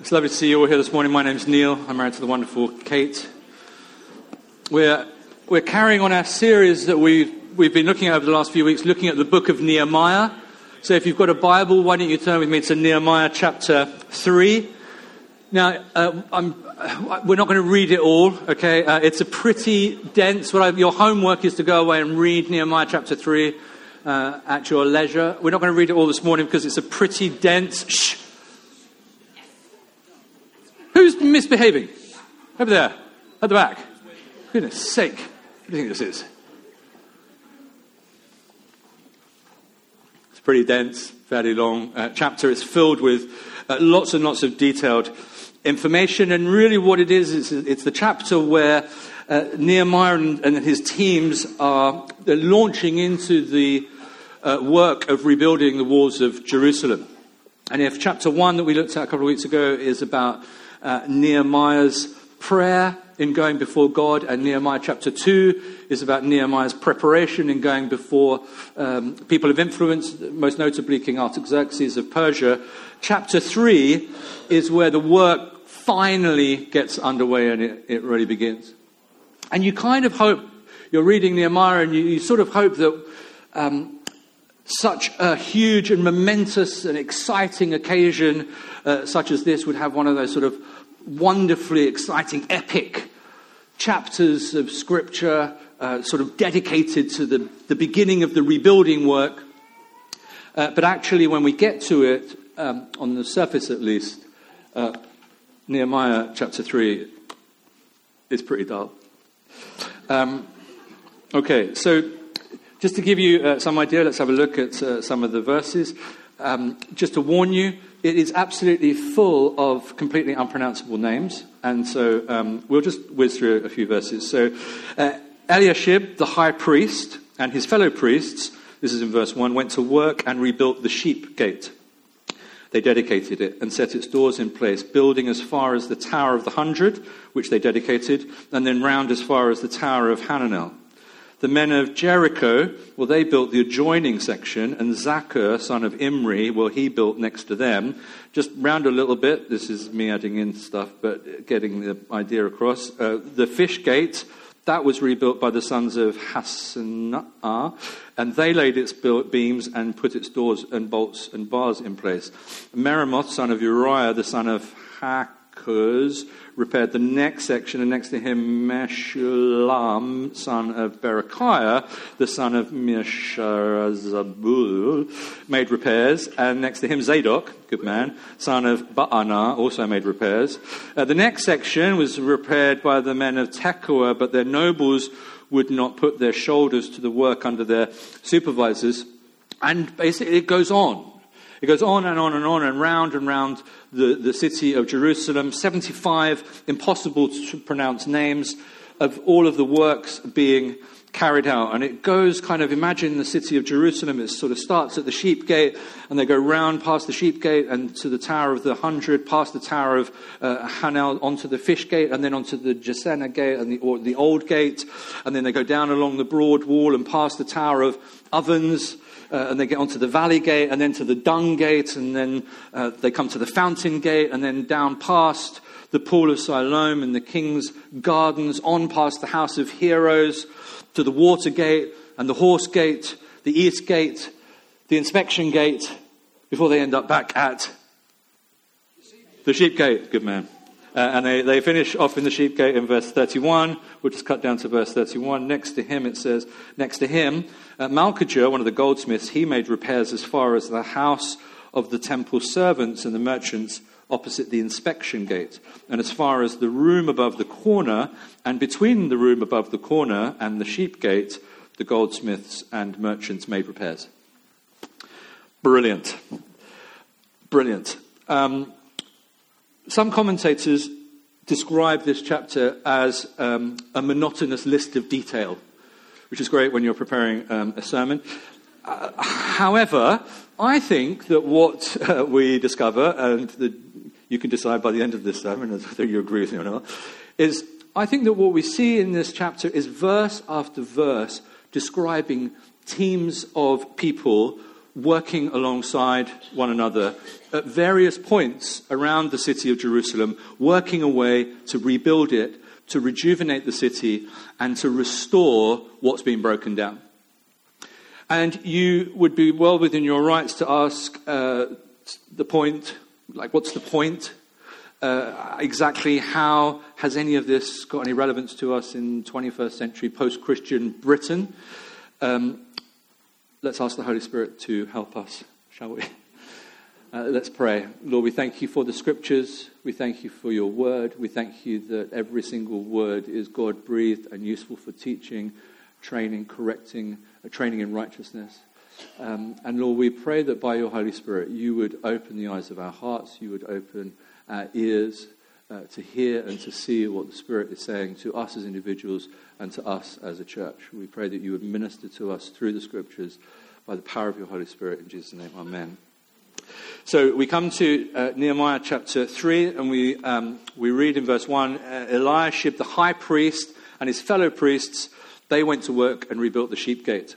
It's lovely to see you all here this morning. My name's Neil. I'm married to the wonderful Kate. We're, we're carrying on our series that we've, we've been looking at over the last few weeks, looking at the book of Nehemiah. So if you've got a Bible, why don't you turn with me to Nehemiah chapter 3. Now, uh, we're not going to read it all, okay? Uh, it's a pretty dense, what I, your homework is to go away and read Nehemiah chapter 3 uh, at your leisure. We're not going to read it all this morning because it's a pretty dense. Shh. Who's misbehaving? Over there, at the back. Goodness sake. What do you think this is? It's pretty dense, fairly long uh, chapter. It's filled with uh, lots and lots of detailed information. And really, what it is, is it's the chapter where uh, Nehemiah and, and, his teams are launching into the uh, work of rebuilding the walls of Jerusalem. And if chapter one that we looked at a couple of weeks ago is about uh, Nehemiah's prayer in going before God, and Nehemiah chapter 2 is about Nehemiah's preparation in going before um, people of influence, most notably King Artaxerxes of Persia. Chapter 3 is where the work finally gets underway and it, it really begins. And you kind of hope, you're reading Nehemiah, and you, you sort of hope that um, such a huge and momentous and exciting occasion, uh, such as this, would have one of those sort of wonderfully exciting, epic chapters of scripture, uh, sort of dedicated to the, the beginning of the rebuilding work. Uh, but actually, when we get to it, um, on the surface at least, uh, Nehemiah chapter 3 is pretty dull. Um, okay, so just to give you uh, some idea, let's have a look at uh, some of the verses. Um, just to warn you, it is absolutely full of completely unpronounceable names, and so um, we'll just whiz through a few verses. So, uh, Eliashib, the high priest, and his fellow priests, this is in verse 1, went to work and rebuilt the sheep gate. They dedicated it and set its doors in place, building as far as the Tower of the Hundred, which they dedicated, and then round as far as the Tower of Hananel. The men of Jericho, well, they built the adjoining section, and Zaccur, son of Imri, well, he built next to them. Just round a little bit, this is me adding in stuff, but getting the idea across. Uh, the fish gate, that was rebuilt by the sons of Hassenaah, and they laid its beams and put its doors and bolts and bars in place. Meremoth, son of Uriah, the son of Repaired the next section, and next to him, Meshullam, son of Berechiah, the son of Meshezabul, made repairs, and next to him, Zadok, good man, son of Baanah, also made repairs. Uh, the next section was repaired by the men of Tekoa, but their nobles would not put their shoulders to the work under their supervisors. And basically, it goes on. It goes on and on and on and round and round the, the city of Jerusalem. 75 impossible to pronounce names of all of the works being carried out. And it goes kind of, imagine the city of Jerusalem. It sort of starts at the sheep gate and they go round past the sheep gate and to the Tower of the Hundred, past the Tower of uh, Hanel, onto the fish gate and then onto the Jeshanah gate and the, the old gate. And then they go down along the broad wall and past the Tower of Ovens uh, and they get onto the valley gate, and then to the dung gate, and then uh, they come to the fountain gate, and then down past the pool of Siloam and the king's gardens, on past the house of heroes, to the water gate, and the horse gate, the east gate, the inspection gate, before they end up back at the sheep gate. Good man. Uh, and they, they finish off in the sheep gate in verse 31. We'll just cut down to verse 31. Next to him, it says, next to him, uh, Malchijah, one of the goldsmiths, he made repairs as far as the house of the temple servants and the merchants opposite the inspection gate, and as far as the room above the corner, and between the room above the corner and the sheep gate, the goldsmiths and merchants made repairs. Brilliant. Brilliant. Um, some commentators describe this chapter as um, a monotonous list of detail, which is great when you're preparing um, a sermon. Uh, however, I think that what uh, we discover, and the, you can decide by the end of this sermon whether you agree with me or not, is I think that what we see in this chapter is verse after verse describing teams of people working alongside one another at various points around the city of Jerusalem, working away to rebuild it, to rejuvenate the city, and to restore what's been broken down. And you would be well within your rights to ask uh, the point, like, what's the point? Uh, exactly how has any of this got any relevance to us in 21st century post Christian Britain? Um, let's ask the Holy Spirit to help us, shall we? Uh, let's pray. Lord, we thank you for the scriptures. We thank you for your word. We thank you that every single word is God breathed and useful for teaching, training, correcting, uh, training in righteousness. Um, and Lord, we pray that by your Holy Spirit, you would open the eyes of our hearts, you would open our ears uh, to hear and to see what the Spirit is saying to us as individuals and to us as a church. We pray that you would minister to us through the scriptures by the power of your Holy Spirit. In Jesus' name, amen. So we come to uh, Nehemiah chapter 3, and we, um, we read in verse 1 uh, Eliashib, the high priest, and his fellow priests, they went to work and rebuilt the sheep gate.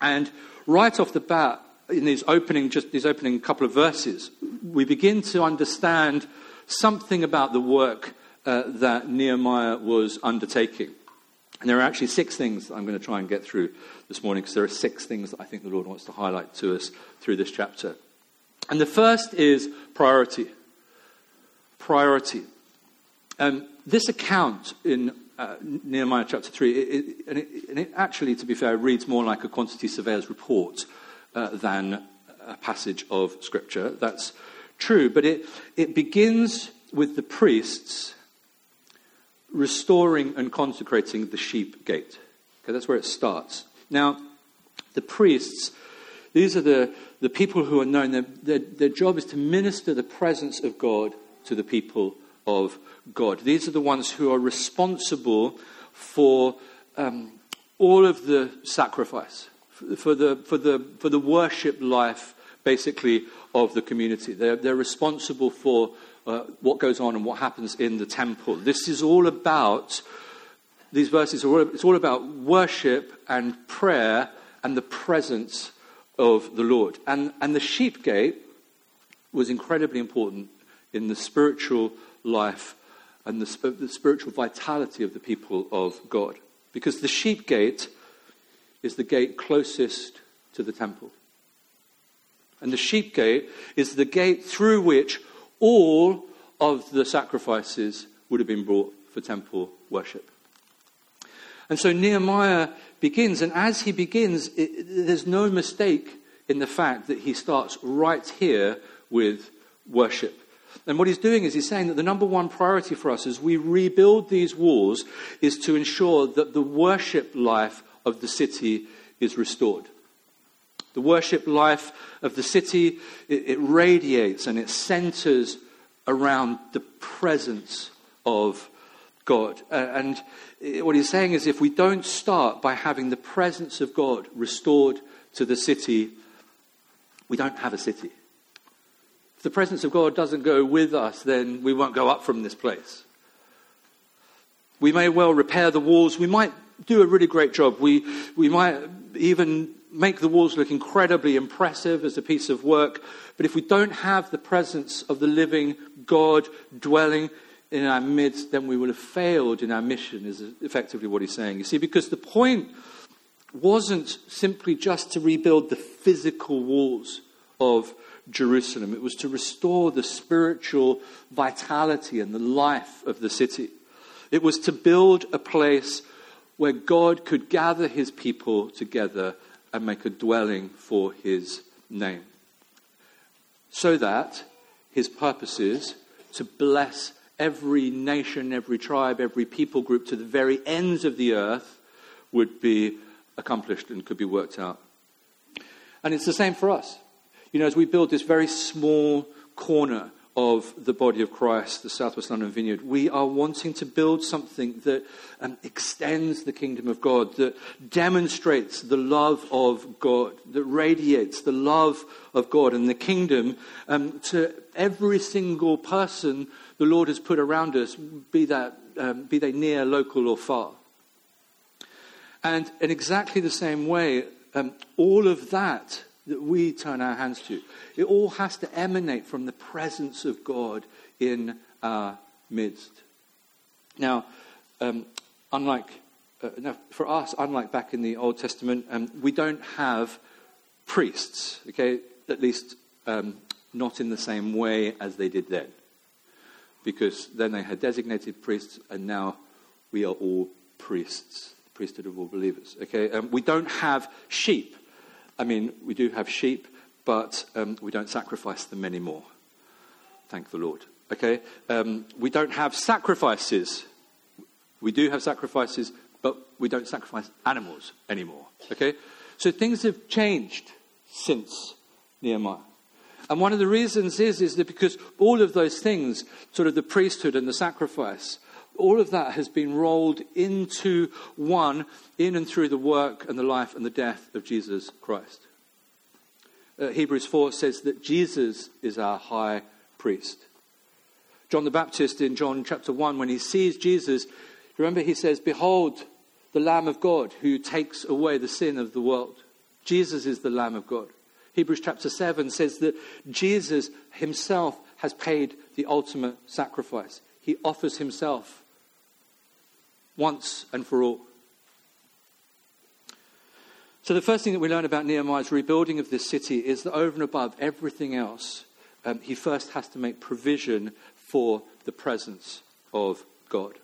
And right off the bat, in these opening, just these opening couple of verses, we begin to understand something about the work uh, that Nehemiah was undertaking. And there are actually six things I'm going to try and get through this morning because there are six things that I think the Lord wants to highlight to us through this chapter. And the first is priority. Priority. Um, this account in uh, Nehemiah chapter 3, it, it, and, it, and, it, actually, to be fair, reads more like a quantity surveyor's report uh, than a passage of scripture. That's true, but it, it begins with the priests restoring and consecrating the sheep gate. Okay, that's where it starts. Now, the priests, these are the, the people who are known, their, their, their job is to minister the presence of God to the people of God. These are the ones who are responsible for um, all of the sacrifice, for the, for, the, for the worship life, basically, of the community. They're, they're responsible for uh, what goes on and what happens in the temple. This is all about, these verses are all, it's all about worship and prayer and the presence of the Lord. And, and the sheep gate was incredibly important in the spiritual life and the, the spiritual vitality of the people of God. Because the sheep gate is the gate closest to the temple. And the sheep gate is the gate through which all of the sacrifices would have been brought for temple worship. And so Nehemiah begins, and as he begins, it, there's no mistake in the fact that he starts right here with worship. And what he's doing is he's saying that the number one priority for us as we rebuild these walls is to ensure that the worship life of the city is restored. The worship life of the city, it, it radiates and it centers around the presence of God. And what he's saying is if we don't start by having the presence of God restored to the city, we don't have a city. If the presence of God doesn't go with us, then we won't go up from this place. We may well repair the walls. We might do a really great job. We, we might even make the walls look incredibly impressive as a piece of work. But if we don't have the presence of the living God dwelling in our midst, then we will have failed in our mission, is effectively what he's saying. You see, because the point wasn't simply just to rebuild the physical walls of Jerusalem, it was to restore the spiritual vitality and the life of the city. It was to build a place where God could gather his people together and make a dwelling for his name. So that his purpose is to bless every nation, every tribe, every people group to the very ends of the earth would be accomplished and could be worked out. And it's the same for us. You know, as we build this very small corner of the body of Christ, the Southwest London Vineyard. We are wanting to build something that um, extends the kingdom of God, that demonstrates the love of God, that radiates the love of God and the kingdom um, to every single person the Lord has put around us, be, that, um, be they near, local, or far. And in exactly the same way, um, all of that that we turn our hands to. It all has to emanate from the presence of God in our midst. Now, um, unlike uh, now for us, unlike back in the Old Testament, um, we don't have priests. Okay, at least um, not in the same way as they did then, because then they had designated priests, and now we are all priests, the priesthood of all believers. Okay, um, we don't have sheep. I mean, we do have sheep, but um, we don't sacrifice them anymore. Thank the Lord. Okay, um, we don't have sacrifices. We do have sacrifices, but we don't sacrifice animals anymore. Okay, so things have changed since Nehemiah. And one of the reasons is, is that because all of those things, sort of the priesthood and the sacrifice, all of that has been rolled into one in and through the work and the life and the death of Jesus Christ. Uh, Hebrews 4 says that Jesus is our high priest. John the Baptist in John chapter 1, when he sees Jesus, remember he says, Behold, the Lamb of God who takes away the sin of the world. Jesus is the Lamb of God. Hebrews chapter 7 says that Jesus himself has paid the ultimate sacrifice. He offers himself once and for all. So, the first thing that we learn about Nehemiah's rebuilding of this city is that over and above everything else, um, he first has to make provision for the presence of God.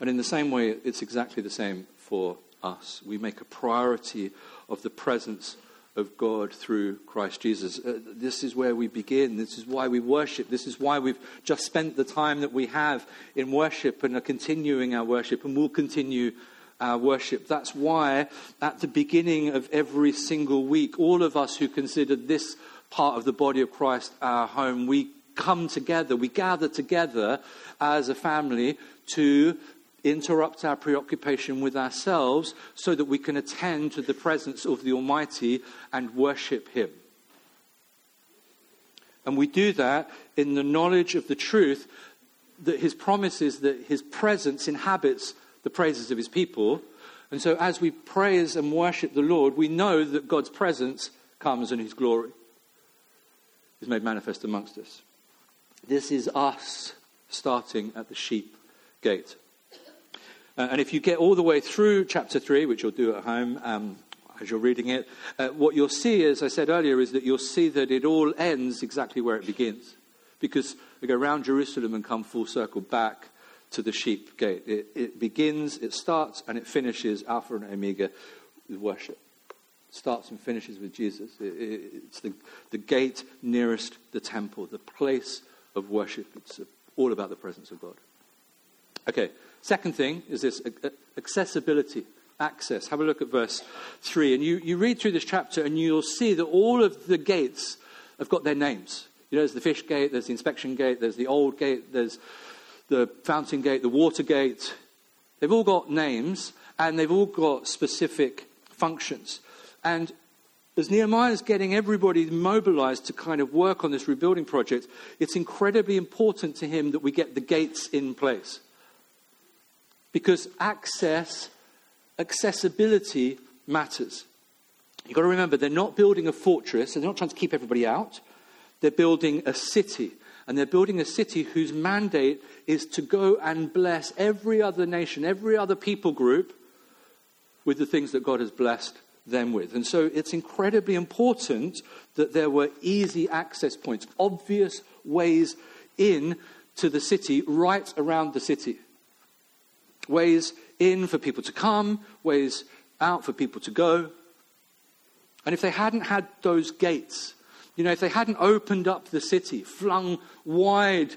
And in the same way, it's exactly the same for us. We make a priority of the presence of God through Christ Jesus. Uh, this is where we begin. This is why we worship. This is why we've just spent the time that we have in worship and are continuing our worship and will continue our worship. That's why at the beginning of every single week, all of us who consider this part of the body of Christ our home, we come together, we gather together as a family to interrupt our preoccupation with ourselves so that we can attend to the presence of the Almighty and worship Him. And we do that in the knowledge of the truth that His promise is that His presence inhabits the praises of His people. And so as we praise and worship the Lord, we know that God's presence comes and His glory is made manifest amongst us. This is us starting at the sheep gate. Uh, and if you get all the way through chapter 3, which you'll do at home um, as you're reading it, uh, what you'll see, as I said earlier, is that you'll see that it all ends exactly where it begins. Because they go around Jerusalem and come full circle back to the sheep gate. It, it begins, it starts, and it finishes, Alpha and Omega, with worship. It starts and finishes with Jesus. It, it, it's the, the gate nearest the temple, the place of worship. It's all about the presence of God. Okay, Second thing is this accessibility, access. Have a look at verse 3. And you, you read through this chapter and you'll see that all of the gates have got their names. You know, there's the fish gate, there's the inspection gate, there's the old gate, there's the fountain gate, the water gate. They've all got names and they've all got specific functions. And as Nehemiah is getting everybody mobilized to kind of work on this rebuilding project, it's incredibly important to him that we get the gates in place. Because access, accessibility matters. You've got to remember, they're not building a fortress, they're not trying to keep everybody out. They're building a city. And they're building a city whose mandate is to go and bless every other nation, every other people group with the things that God has blessed them with. And so it's incredibly important that there were easy access points, obvious ways in to the city, right around the city ways in for people to come, ways out for people to go. And if they hadn't had those gates, you know, if they hadn't opened up the city, flung wide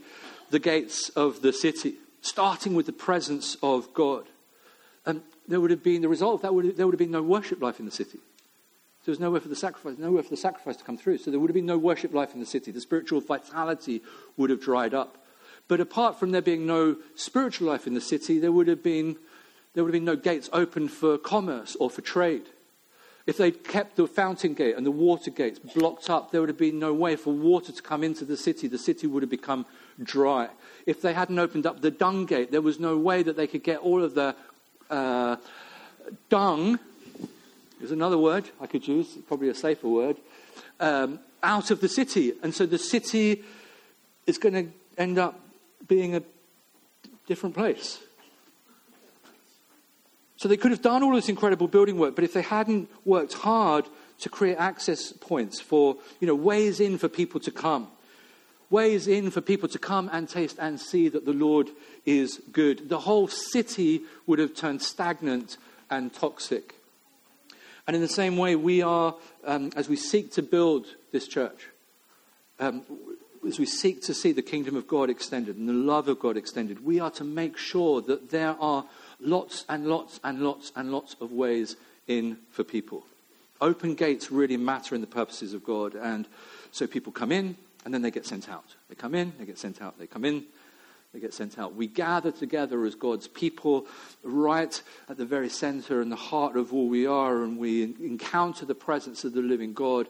the gates of the city, starting with the presence of God, um, there would have been the result that. Would have, there would have been no worship life in the city. There was nowhere for the sacrifice, nowhere for the sacrifice to come through. So there would have been no worship life in the city. The spiritual vitality would have dried up. But apart from there being no spiritual life in the city, there would have been, there would have been no gates open for commerce or for trade. If they'd kept the fountain gate and the water gates blocked up, there would have been no way for water to come into the city. The city would have become dry. If they hadn't opened up the dung gate, there was no way that they could get all of the uh, dung is another word I could use, probably a safer word, um, out of the city. And so the city is going to end up being a different place. So they could have done all this incredible building work, but if they hadn't worked hard to create access points for, you know, ways in for people to come, ways in for people to come and taste and see that the Lord is good, the whole city would have turned stagnant and toxic. And in the same way, we are, um, as we seek to build this church, um, as we seek to see the kingdom of God extended and the love of God extended, we are to make sure that there are lots and lots and lots and lots of ways in for people. Open gates really matter in the purposes of God. And so people come in and then they get sent out. They come in, they get sent out. They come in, they get sent out. We gather together as God's people right at the very center and the heart of all we are, and we encounter the presence of the living God.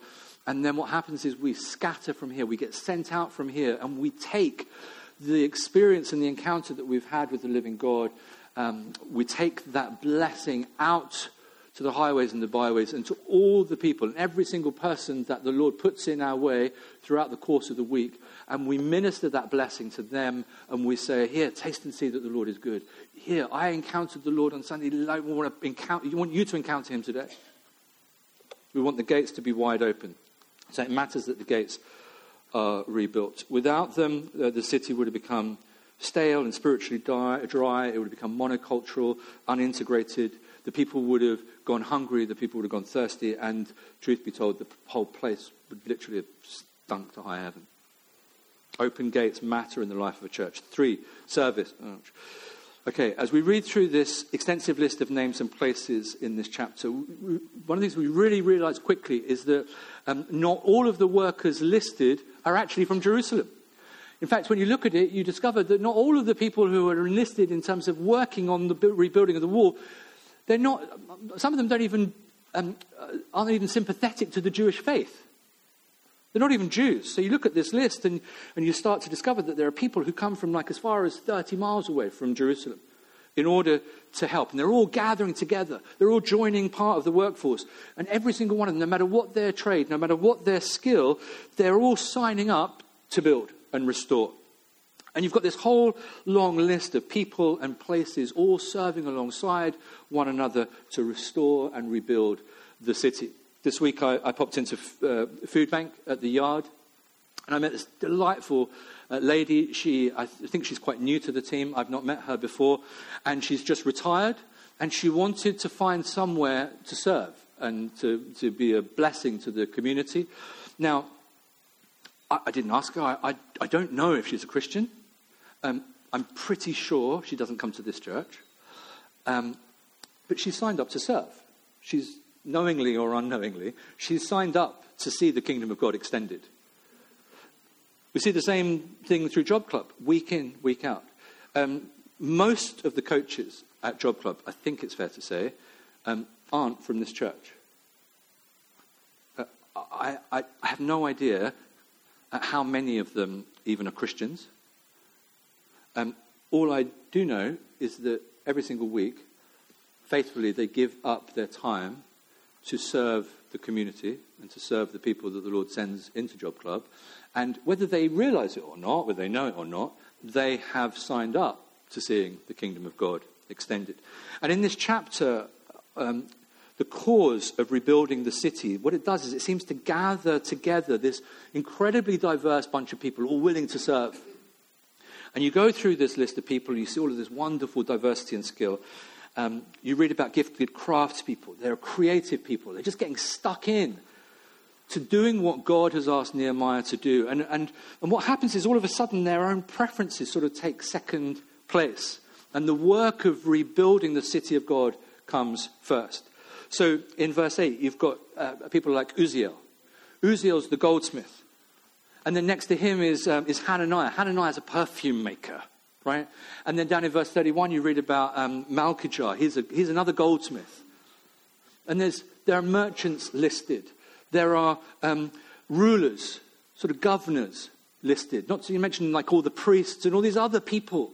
And then what happens is we scatter from here, we get sent out from here, and we take the experience and the encounter that we've had with the living God, um, we take that blessing out to the highways and the byways and to all the people and every single person that the Lord puts in our way throughout the course of the week. And we minister that blessing to them and we say, Here, taste and see that the Lord is good. Here, I encountered the Lord on Sunday. We want, to encounter, we want you to encounter him today. We want the gates to be wide open. So it matters that the gates are rebuilt. Without them, uh, the city would have become stale and spiritually dry, dry. It would have become monocultural, unintegrated. The people would have gone hungry, the people would have gone thirsty, and truth be told, the whole place would literally have stunk to high heaven. Open gates matter in the life of a church. Three, service. Okay, as we read through this extensive list of names and places in this chapter, one of the things we really realize quickly is that um, not all of the workers listed are actually from Jerusalem. In fact, when you look at it, you discover that not all of the people who are enlisted in terms of working on the rebuilding of the wall, they're not, some of them don't even, um, uh, aren't even sympathetic to the Jewish faith. They're not even Jews. So you look at this list and, and you start to discover that there are people who come from like as far as 30 miles away from Jerusalem in order to help. And they're all gathering together. They're all joining part of the workforce. And every single one of them, no matter what their trade, no matter what their skill, they're all signing up to build and restore. And you've got this whole long list of people and places all serving alongside one another to restore and rebuild the city. This week I, I popped into uh, food bank at the yard and I met this delightful uh, lady. She, I think she's quite new to the team. I've not met her before. And she's just retired and she wanted to find somewhere to serve and to, to be a blessing to the community. Now, I, I didn't ask her. I, I, I, don't know if she's a Christian. Um, I'm pretty sure she doesn't come to this church. Um, but she signed up to serve. She's knowingly or unknowingly, she's signed up to see the kingdom of God extended. We see the same thing through Job Club, week in, week out. Um, most of the coaches at Job Club, I think it's fair to say, um, aren't from this church. Uh, I, I, I, have no idea how many of them even are Christians. Um, all I do know is that every single week, faithfully, they give up their time to serve the community and to serve the people that the Lord sends into Job Club. And whether they realize it or not, whether they know it or not, they have signed up to seeing the kingdom of God extended. And in this chapter, um, the cause of rebuilding the city, what it does is it seems to gather together this incredibly diverse bunch of people all willing to serve. And you go through this list of people, you see all of this wonderful diversity and skill. Um, you read about gifted craftspeople. They're creative people. They're just getting stuck in to doing what God has asked Nehemiah to do. And, and, and what happens is all of a sudden their own preferences sort of take second place. And the work of rebuilding the city of God comes first. So in verse 8, you've got uh, people like Uzziel. Uzziel's the goldsmith. And then next to him is, um, is Hananiah. Hananiah is a perfume maker right? And then down in verse 31, you read about um, Malchijah. He's, a, he's another goldsmith. And there's, there are merchants listed. There are um, rulers, sort of governors listed. Not to mention like all the priests and all these other people.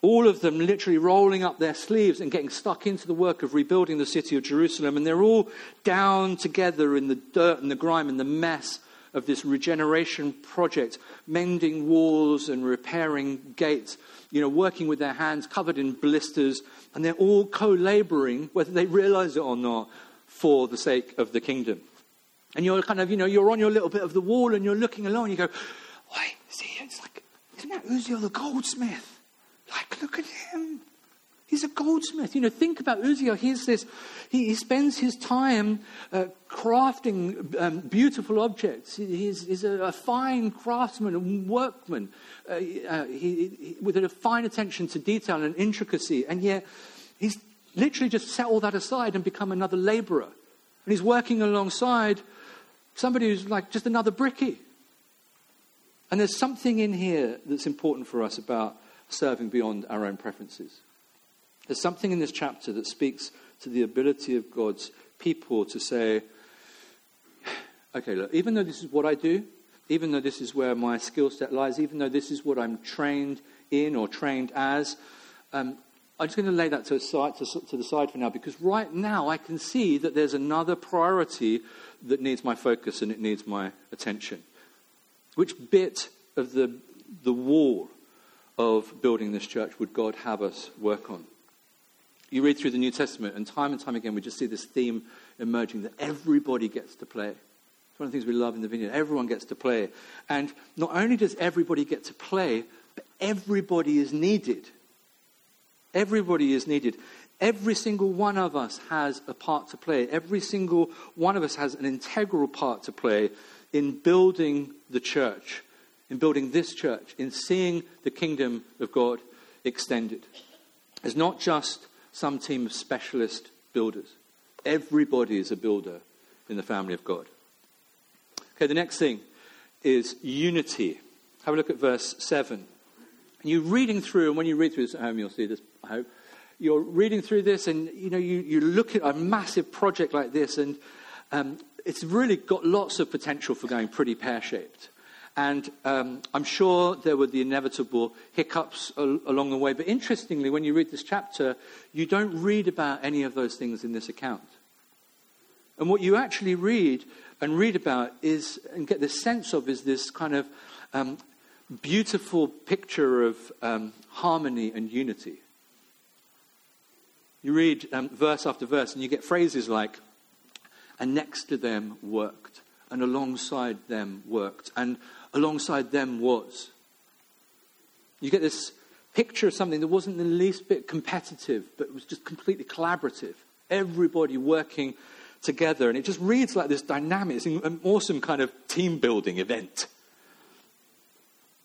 all of them literally rolling up their sleeves and getting stuck into the work of rebuilding the city of Jerusalem. And they're all down together in the dirt and the grime and the mess of this regeneration project, mending walls and repairing gates, you know, working with their hands covered in blisters. And they're all co laboring, whether they realize it or not, for the sake of the kingdom. And you're kind of, you know, you're on your little bit of the wall and you're looking along and you go, wait, see, it's like, isn't that Uzziel the goldsmith? Like, look at him. He's a goldsmith. You know, think about Uzziel. He's this, he, he spends his time uh, crafting um, beautiful objects. He's, he's a, a, fine craftsman and workman uh, uh, he, he, with a fine attention to detail and intricacy. And yet, he's literally just set all that aside and become another laborer. And he's working alongside somebody who's like just another bricky. And there's something in here that's important for us about serving beyond our own preferences. There's something in this chapter that speaks to the ability of God's people to say, okay, look, even though this is what I do, even though this is where my skill set lies, even though this is what I'm trained in or trained as, um, I'm just going to lay that to, side, to, to, the side for now because right now I can see that there's another priority that needs my focus and it needs my attention. Which bit of the, the wall of building this church would God have us work on? You read through the New Testament, and time and time again, we just see this theme emerging that everybody gets to play. It's one of the things we love in the vineyard. Everyone gets to play. And not only does everybody get to play, but everybody is needed. Everybody is needed. Every single one of us has a part to play. Every single one of us has an integral part to play in building the church in building this church, in seeing the kingdom of God extended. It's not just some team of specialist builders. Everybody is a builder in the family of God. Okay, the next thing is unity. Have a look at verse 7. And you're reading through, and when you read through this at home, you'll see this, I hope. You're reading through this, and you know, you, you look at a massive project like this, and um, it's really got lots of potential for going pretty pear shaped. And um, I'm sure there were the inevitable hiccups al- along the way. But interestingly, when you read this chapter, you don't read about any of those things in this account. And what you actually read and read about is, and get the sense of, is this kind of um, beautiful picture of um, harmony and unity. You read um, verse after verse, and you get phrases like, and next to them worked, and alongside them worked, and alongside them was. You get this picture of something that wasn't the least bit competitive, but was just completely collaborative. Everybody working together. And it just reads like this dynamic, it's an awesome kind of team building event.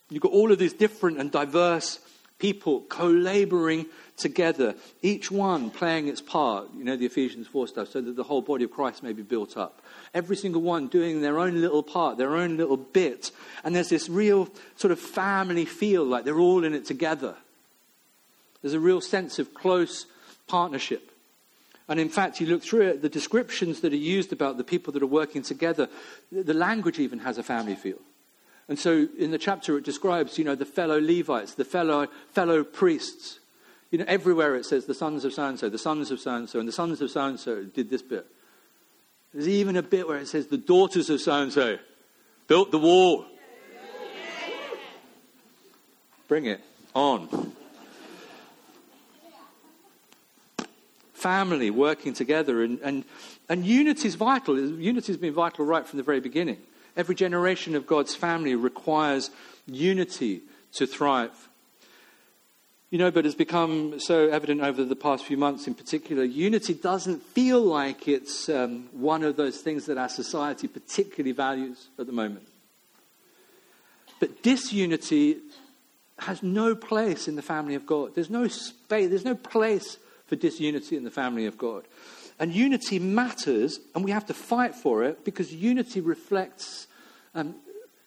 You've got all of these different and diverse people co laboring together, each one playing its part, you know, the Ephesians 4 stuff, so that the whole body of Christ may be built up. Every single one doing their own little part, their own little bit. And there's this real sort of family feel, like they're all in it together. There's a real sense of close partnership. And in fact, you look through it, the descriptions that are used about the people that are working together, the language even has a family feel. And so in the chapter it describes, you know, the fellow Levites, the fellow, fellow priests. You know, everywhere it says the sons of so and so, the sons of so and so, and the sons of so and so did this bit. There's even a bit where it says the daughters of so and so built the wall. Bring it on. Family working together and, and, and unity is vital. Unity has been vital right from the very beginning. Every generation of God's family requires unity to thrive. You know, but it's become so evident over the past few months in particular, unity doesn't feel like it's um, one of those things that our society particularly values at the moment. But disunity has no place in the family of God. There's no space, there's no place for disunity in the family of God. And unity matters, and we have to fight for it because unity reflects um,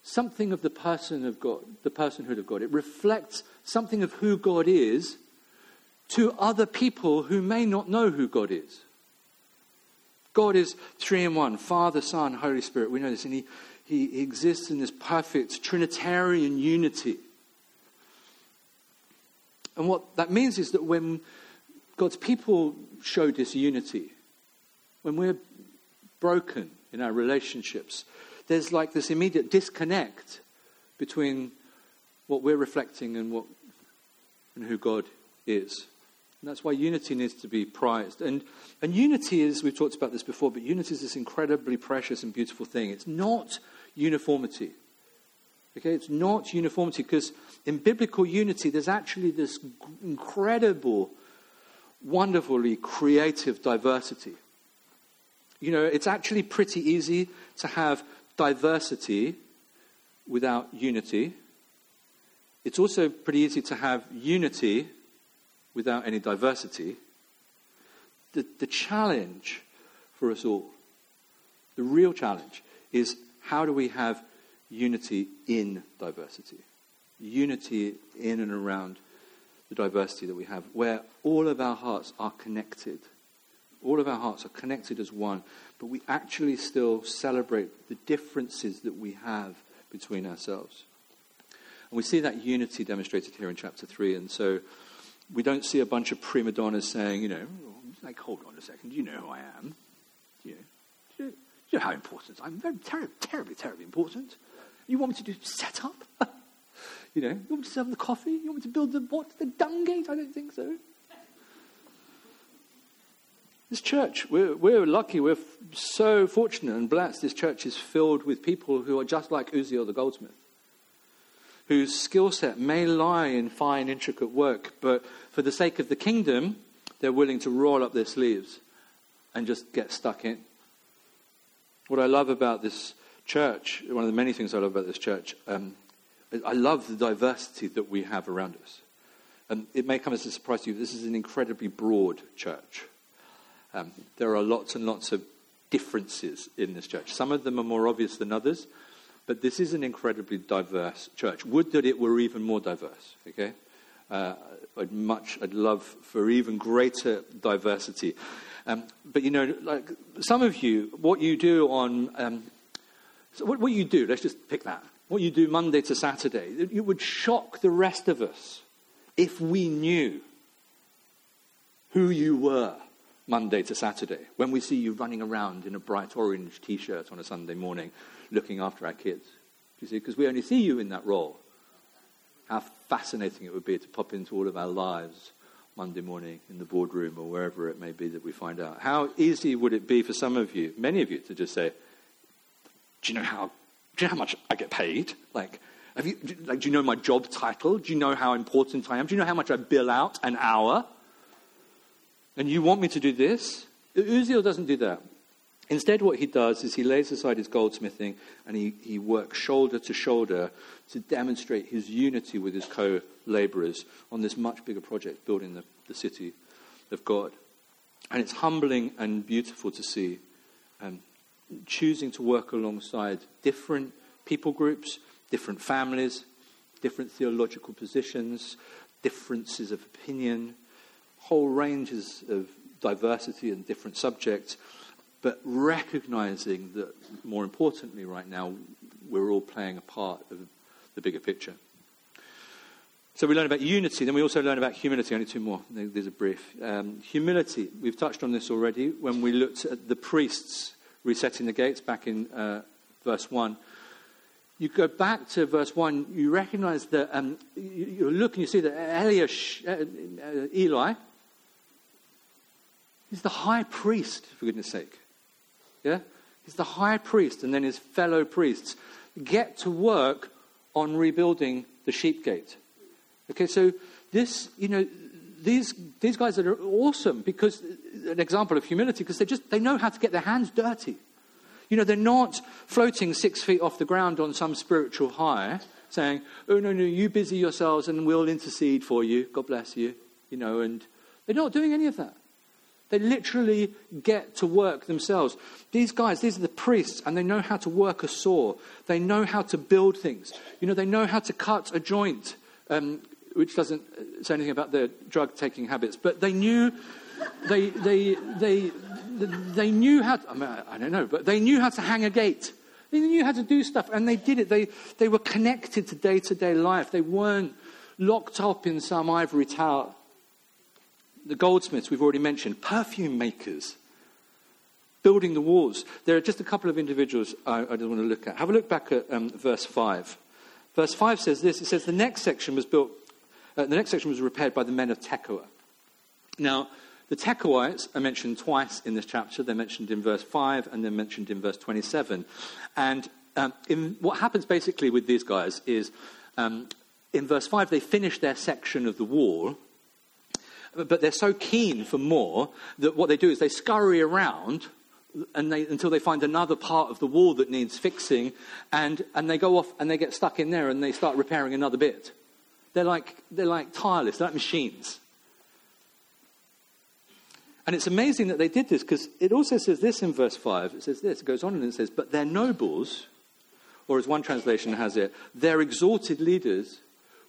something of the person of God, the personhood of God. It reflects something of who God is to other people who may not know who God is. God is three in one Father, Son, Holy Spirit. We know this. And he, he exists in this perfect Trinitarian unity. And what that means is that when God's people show disunity, when we're broken in our relationships, there's like this immediate disconnect between what we're reflecting and what and who God is. And that's why unity needs to be prized. And, and unity is, we've talked about this before, but unity is this incredibly precious and beautiful thing. It's not uniformity. Okay, it's not uniformity because in biblical unity, there's actually this incredible, wonderfully creative diversity. You know, it's actually pretty easy to have diversity without unity. It's also pretty easy to have unity without any diversity. The, the challenge for us all, the real challenge, is how do we have unity in diversity? Unity in and around the diversity that we have, where all of our hearts are connected. All of our hearts are connected as one, but we actually still celebrate the differences that we have between ourselves. And we see that unity demonstrated here in chapter 3. And so we don't see a bunch of prima donnas saying, you know, like, hold on a second, you know who I am. You know, you know, you know how important I'm. Very terribly, terribly, terribly important. You want me to do set up? you know, you want me to serve the coffee? You want me to build the what? The dung gate? I don't think so. This church, we're, we're lucky, we're f- so fortunate and blessed. This church is filled with people who are just like Uzziel the goldsmith whose skill set may lie in fine, intricate work, but for the sake of the kingdom, they're willing to roll up their sleeves and just get stuck in. What I love about this church, one of the many things I love about this church, um, I love the diversity that we have around us. And it may come as a surprise to you, this is an incredibly broad church. Um, there are lots and lots of differences in this church. Some of them are more obvious than others, but this is an incredibly diverse church. Would that it were even more diverse, okay? Uh, I'd much, I'd love for even greater diversity. Um, but you know, like some of you, what you do on, um, so what, what you do, let's just pick that. What you do Monday to Saturday, it would shock the rest of us if we knew who you were Monday to Saturday, when we see you running around in a bright orange t shirt on a Sunday morning looking after our kids. You see, because we only see you in that role. How fascinating it would be to pop into all of our lives Monday morning in the boardroom or wherever it may be that we find out. How easy would it be for some of you, many of you, to just say, Do you know how, do you know how much I get paid? Like, have you, like, do you know my job title? Do you know how important I am? Do you know how much I bill out an hour? And you want me to do this? Uzziel doesn't do that. Instead, what he does is he lays aside his goldsmithing and he, he works shoulder to shoulder to demonstrate his unity with his co laborers on this much bigger project, building the, the city of God. And it's humbling and beautiful to see um, choosing to work alongside different people groups, different families, different theological positions, differences of opinion, whole ranges of diversity and different subjects, but recognizing that, more importantly, right now, we're all playing a part of the bigger picture. So we learn about unity, then we also learn about humility. Only two more. There's a brief. Um, humility, we've touched on this already when we looked at the priests resetting the gates back in uh, verse 1. You go back to verse 1, you recognize that um, you, you look and you see that Eliash, uh, uh, Eli, He's the high priest, for goodness sake. Yeah? He's the high priest, and then his fellow priests get to work on rebuilding the sheep gate. Okay, so this, you know, these, these guys are awesome because an example of humility because they just they know how to get their hands dirty. You know, they're not floating six feet off the ground on some spiritual high, saying, "Oh no, no, you busy yourselves, and we'll intercede for you. God bless you." You know, and they're not doing any of that. They literally get to work themselves. These guys, these are the priests, and they know how to work a saw. They know how to build things. You know, they know how to cut a joint, um, which doesn't say anything about their drug taking habits, but they knew. They, they, they, they knew how to, I, mean, I don't know, but they knew how to hang a gate. They knew how to do stuff, and they did it. They, they were connected to day to day life. They weren't locked up in some ivory tower. The goldsmiths we've already mentioned, perfume makers, building the walls. There are just a couple of individuals I, I just want to look at. Have a look back at um, verse 5. Verse 5 says this it says, The next section was built, uh, the next section was repaired by the men of Tekoa. Now, the Tekoites are mentioned twice in this chapter. They're mentioned in verse 5 and they're mentioned in verse 27. And um, in, what happens basically with these guys is um, in verse 5, they finish their section of the wall, but they're so keen for more that what they do is they scurry around and they, until they find another part of the wall that needs fixing, and, and they go off and they get stuck in there and they start repairing another bit. They're like, they're like tireless, they're like machines. And it's amazing that they did this because it also says this in verse 5. It says this, it goes on and it says, But their nobles, or as one translation has it, their exalted leaders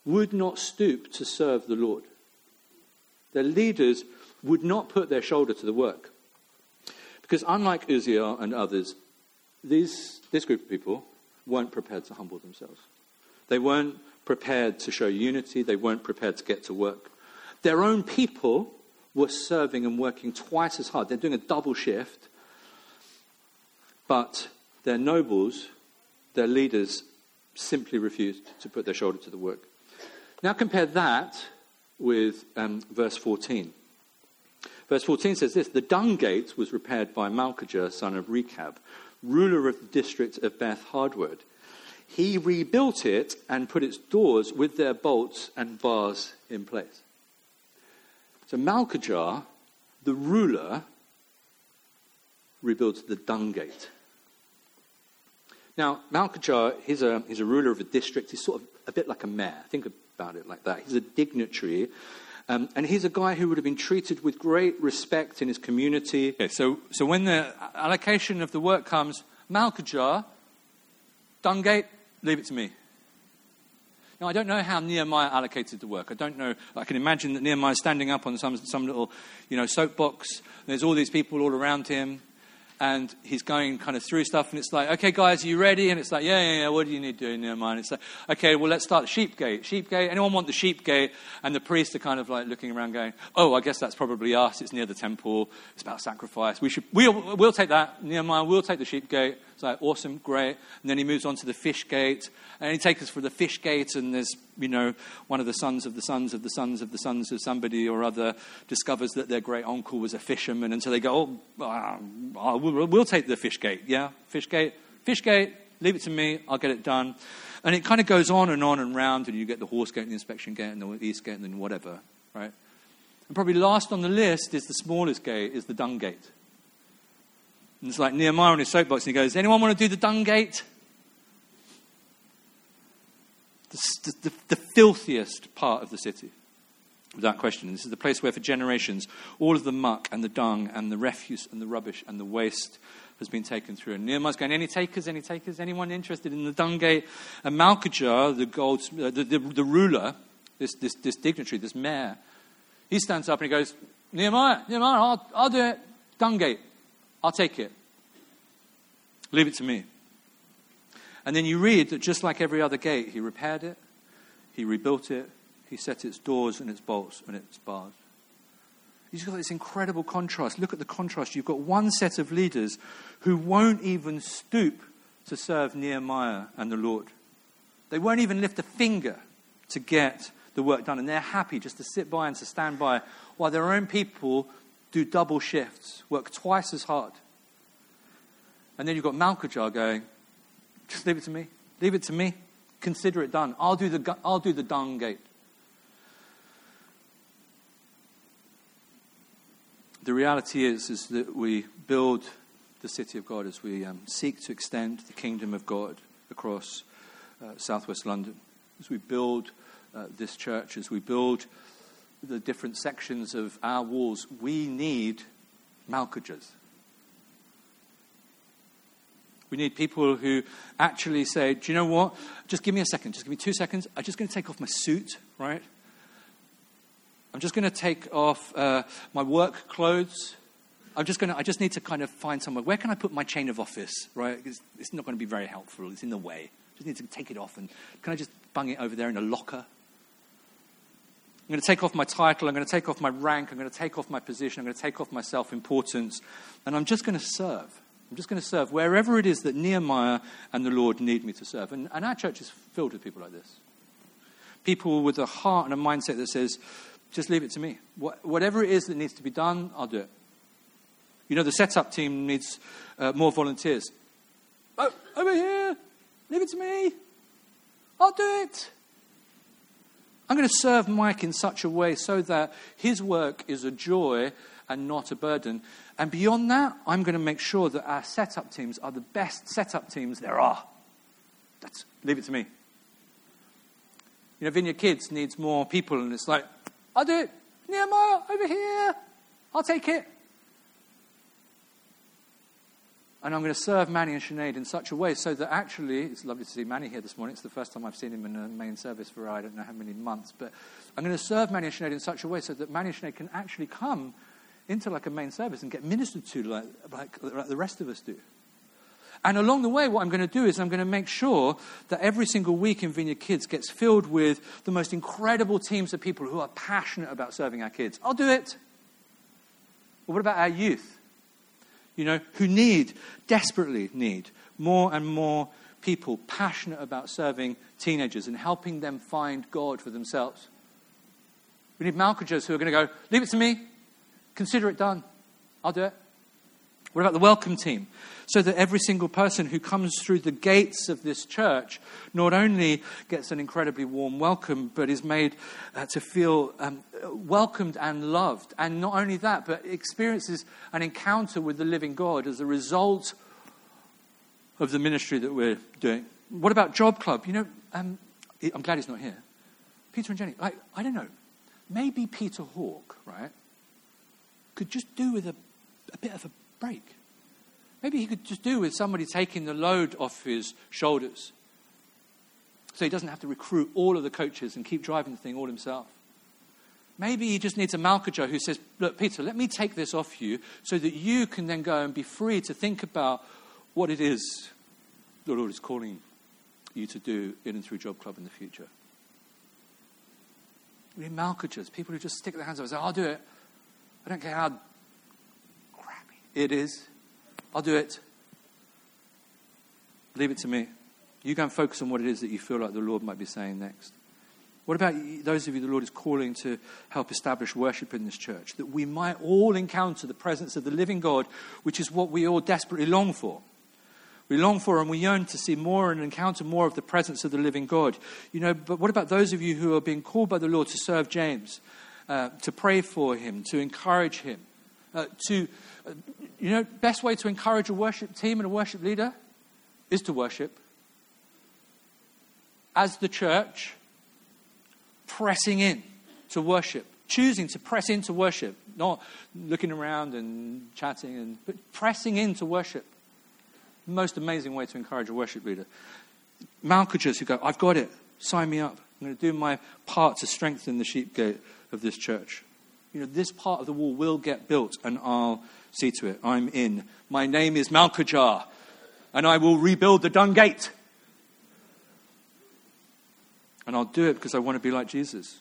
would not stoop to serve the Lord. Their leaders would not put their shoulder to the work. Because unlike Uzziah and others, these, this group of people weren't prepared to humble themselves. They weren't prepared to show unity. They weren't prepared to get to work. Their own people were serving and working twice as hard. They're doing a double shift. But their nobles, their leaders, simply refused to put their shoulder to the work. Now compare that with um, verse 14. Verse 14 says this The dung gate was repaired by Malchijah, son of Rechab, ruler of the district of Beth Hardwood. He rebuilt it and put its doors with their bolts and bars in place. So Malchijah, the ruler, rebuilds the dung gate. Now, Malchijah, he's a, he's a ruler of a district. He's sort of a bit like a mayor. Think about it like that. He's a dignitary. Um, and he's a guy who would have been treated with great respect in his community. Okay, so, so when the allocation of the work comes, Malchijah, Dungate, leave it to me. Now, I don't know how Nehemiah allocated the work. I don't know. I can imagine that Nehemiah's standing up on some, some little, you know, soapbox. There's all these people all around him and he's going kind of through stuff, and it's like, okay, guys, are you ready? And it's like, yeah, yeah, yeah, what do you need to do your mind? It's like, okay, well, let's start the sheep gate. Sheep gate, anyone want the sheep gate? And the priests are kind of like looking around going, oh, I guess that's probably us. It's near the temple. It's about sacrifice. We should, we'll, we'll take that. Nehemiah, we'll take the sheep gate. It's like, awesome, great. And then he moves on to the fish gate, and he takes us for the fish gate, and there's, you know, one of the sons of the sons of the sons of the sons of somebody or other discovers that their great uncle was a fisherman, and so they go, oh, uh, we'll, we'll take the fish gate, yeah? Fish gate, fish gate, leave it to me, I'll get it done. And it kind of goes on and on and round, and you get the horse gate and the inspection gate and the east gate and then whatever, right? And probably last on the list is the smallest gate, is the dung gate. And it's like Nehemiah on his soapbox, and he goes, Anyone want to do the dung gate? The, the, the, filthiest part of the city, without question. This is the place where, for generations, all of the muck and the dung and the refuse and the rubbish and the waste has been taken through. And Nehemiah's going, Any takers? Any takers? Anyone interested in the dung gate? And Malchijah, the, gold, uh, the, the, the ruler, this, this, this dignitary, this mayor, he stands up and he goes, Nehemiah, Nehemiah, I'll, I'll do it. Dung gate. I'll take it. Leave it to me. And then you read that just like every other gate, he repaired it, he rebuilt it, he set its doors and its bolts and its bars. You've got this incredible contrast. Look at the contrast. You've got one set of leaders who won't even stoop to serve Nehemiah and the Lord. They won't even lift a finger to get the work done. And they're happy just to sit by and to stand by while their own people do double shifts, work twice as hard. And then you've got Malchijah going, just leave it to me. Leave it to me. Consider it done. I'll do the, I'll do the dung gate. The reality is, is that we build the city of God as we um, seek to extend the kingdom of God across uh, southwest London. As we build uh, this church, as we build the different sections of our walls, we need Malchijahs. We need people who actually say, Do you know what? Just give me a second. Just give me two seconds. I'm just going to take off my suit, right? I'm just going to take off uh, my work clothes. I'm just going to, I just need to kind of find somewhere. Where can I put my chain of office, right? It's, it's not going to be very helpful. It's in the way. I just need to take it off. And can I just bung it over there in a locker? I'm going to take off my title. I'm going to take off my rank. I'm going to take off my position. I'm going to take off my self importance. And I'm just going to serve. I'm just going to serve wherever it is that Nehemiah and the Lord need me to serve. And, and our church is filled with people like this. People with a heart and a mindset that says, just leave it to me. What, whatever it is that needs to be done, I'll do it. You know, the setup team needs uh, more volunteers. Oh, over here. Leave it to me. I'll do it. I'm going to serve Mike in such a way so that his work is a joy and not a burden. And beyond that, I'm going to make sure that our setup teams are the best setup teams there are. That's, leave it to me. You know, Vineyard Kids needs more people, and it's like, I'll do it. Nehemiah, over here. I'll take it. And I'm going to serve Manny and Sinead in such a way so that actually, it's lovely to see Manny here this morning. It's the first time I've seen him in a main service for I don't know how many months. But I'm going to serve Manny and Sinead in such a way so that Manny and Sinead can actually come into like a main service and get ministered to like, like, like the rest of us do. And along the way, what I'm going to do is I'm going to make sure that every single week in Vineyard Kids gets filled with the most incredible teams of people who are passionate about serving our kids. I'll do it. But what about our youth? You know, who need, desperately need, more and more people passionate about serving teenagers and helping them find God for themselves. We need Malchijahs who are going to go, leave it to me, consider it done. I'll do it. What about the welcome team? So that every single person who comes through the gates of this church not only gets an incredibly warm welcome, but is made uh, to feel um, welcomed and loved. And not only that, but experiences an encounter with the living God as a result of the ministry that we're doing. What about Job Club? You know, um, I'm glad he's not here. Peter and Jenny, I, don't know. Maybe Peter Hawke, right, could just do with a, a bit of a break. Maybe he could just do with somebody taking the load off his shoulders. So he doesn't have to recruit all of the coaches and keep driving the thing all himself. Maybe he just needs a Malchijah who says, Look, Peter, let me take this off you so that you can then go and be free to think about what it is the Lord is calling you to do in and through Job Club in the future. We need Malchijahs, people who just stick their hands up and say, I'll do it. I don't care how it is. I'll do it. Leave it to me. You can focus on what it is that you feel like the Lord might be saying next. What about those of you the Lord is calling to help establish worship in this church? That we might all encounter the presence of the living God, which is what we all desperately long for. We long for and we yearn to see more and encounter more of the presence of the living God. You know, but what about those of you who are being called by the Lord to serve James, uh, to pray for him, to encourage him, uh, to you know, best way to encourage a worship team and a worship leader is to worship. As the church, pressing in to worship, choosing to press into worship, not looking around and chatting, and, but pressing into worship. Most amazing way to encourage a worship leader. Malchijahs who go, I've got it, sign me up. I'm going to do my part to strengthen the sheep gate of this church. You know, this part of the wall will get built, and I'll See to it. I'm in. My name is Malchijah, and I will rebuild the dung gate. And I'll do it because I want to be like Jesus.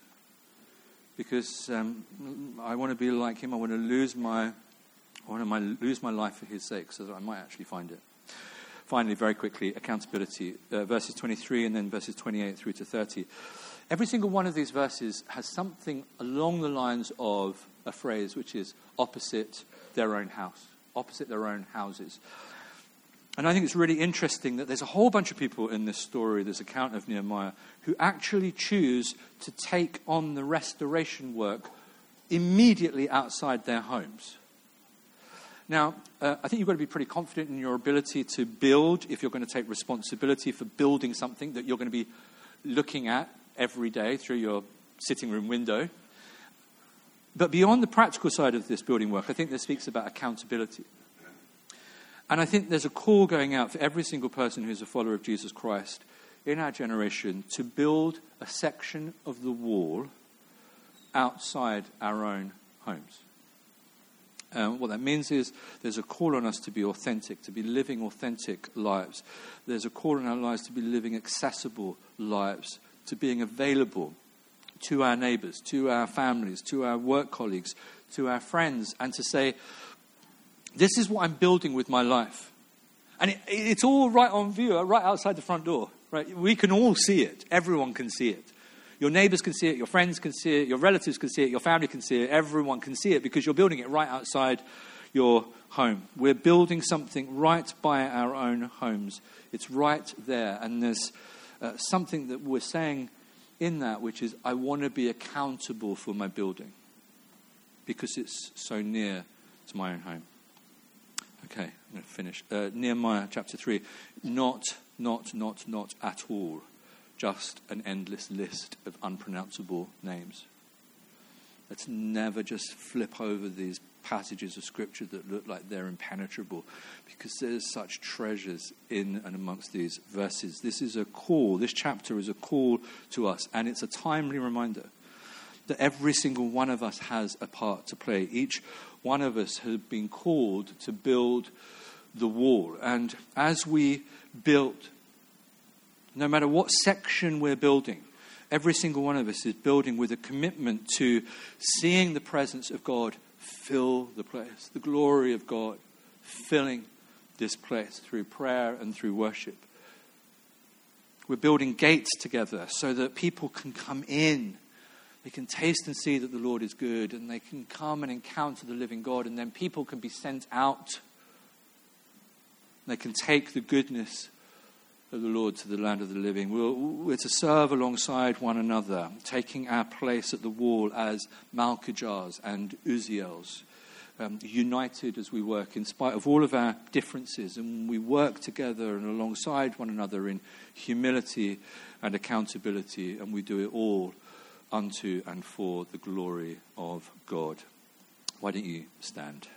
Because um, I want to be like him. I want to lose my, I want to lose my life for his sake so that I might actually find it. Finally, very quickly, accountability. Uh, verses 23 and then verses 28 through to 30. Every single one of these verses has something along the lines of a phrase which is opposite their own house, opposite their own houses. And I think it's really interesting that there's a whole bunch of people in this story, this account of Nehemiah, who actually choose to take on the restoration work immediately outside their homes. Now, uh, I think you've got to be pretty confident in your ability to build if you're going to take responsibility for building something that you're going to be looking at every day through your sitting room window. But beyond the practical side of this building work, I think this speaks about accountability. And I think there's a call going out for every single person who's a follower of Jesus Christ in our generation to build a section of the wall outside our own homes. Um, what that means is there's a call on us to be authentic, to be living authentic lives. There's a call in our lives to be living accessible lives, to being available to our neighbors, to our families, to our work colleagues, to our friends, and to say, This is what I'm building with my life. And it, it's all right on view, right outside the front door. Right? We can all see it. Everyone can see it. Your neighbors can see it, your friends can see it, your relatives can see it, your family can see it, everyone can see it because you're building it right outside your home. We're building something right by our own homes. It's right there. And there's uh, something that we're saying in that, which is, I want to be accountable for my building because it's so near to my own home. Okay, I'm going to finish. Uh, Nehemiah chapter 3. Not, not, not, not at all just an endless list of unpronounceable names. Let's never just flip over these passages of scripture that look like they're impenetrable because there's such treasures in and amongst these verses. This is a call, this chapter is a call to us, and it's a timely reminder that every single one of us has a part to play. Each one of us has been called to build the wall. And as we build no matter what section we're building, every single one of us is building with a commitment to seeing the presence of God fill the place, the glory of God filling this place through prayer and through worship. We're building gates together so that people can come in. They can taste and see that the Lord is good, and they can come and encounter the living God, and then people can be sent out. They can take the goodness of the Lord to the land of the living. We're, we're, to serve alongside one another, taking our place at the wall as Malchijahs and Uziels, um, united as we work in spite of all of our differences. And we work together and alongside one another in humility and accountability, and we do it all unto and for the glory of God. Why don't you stand?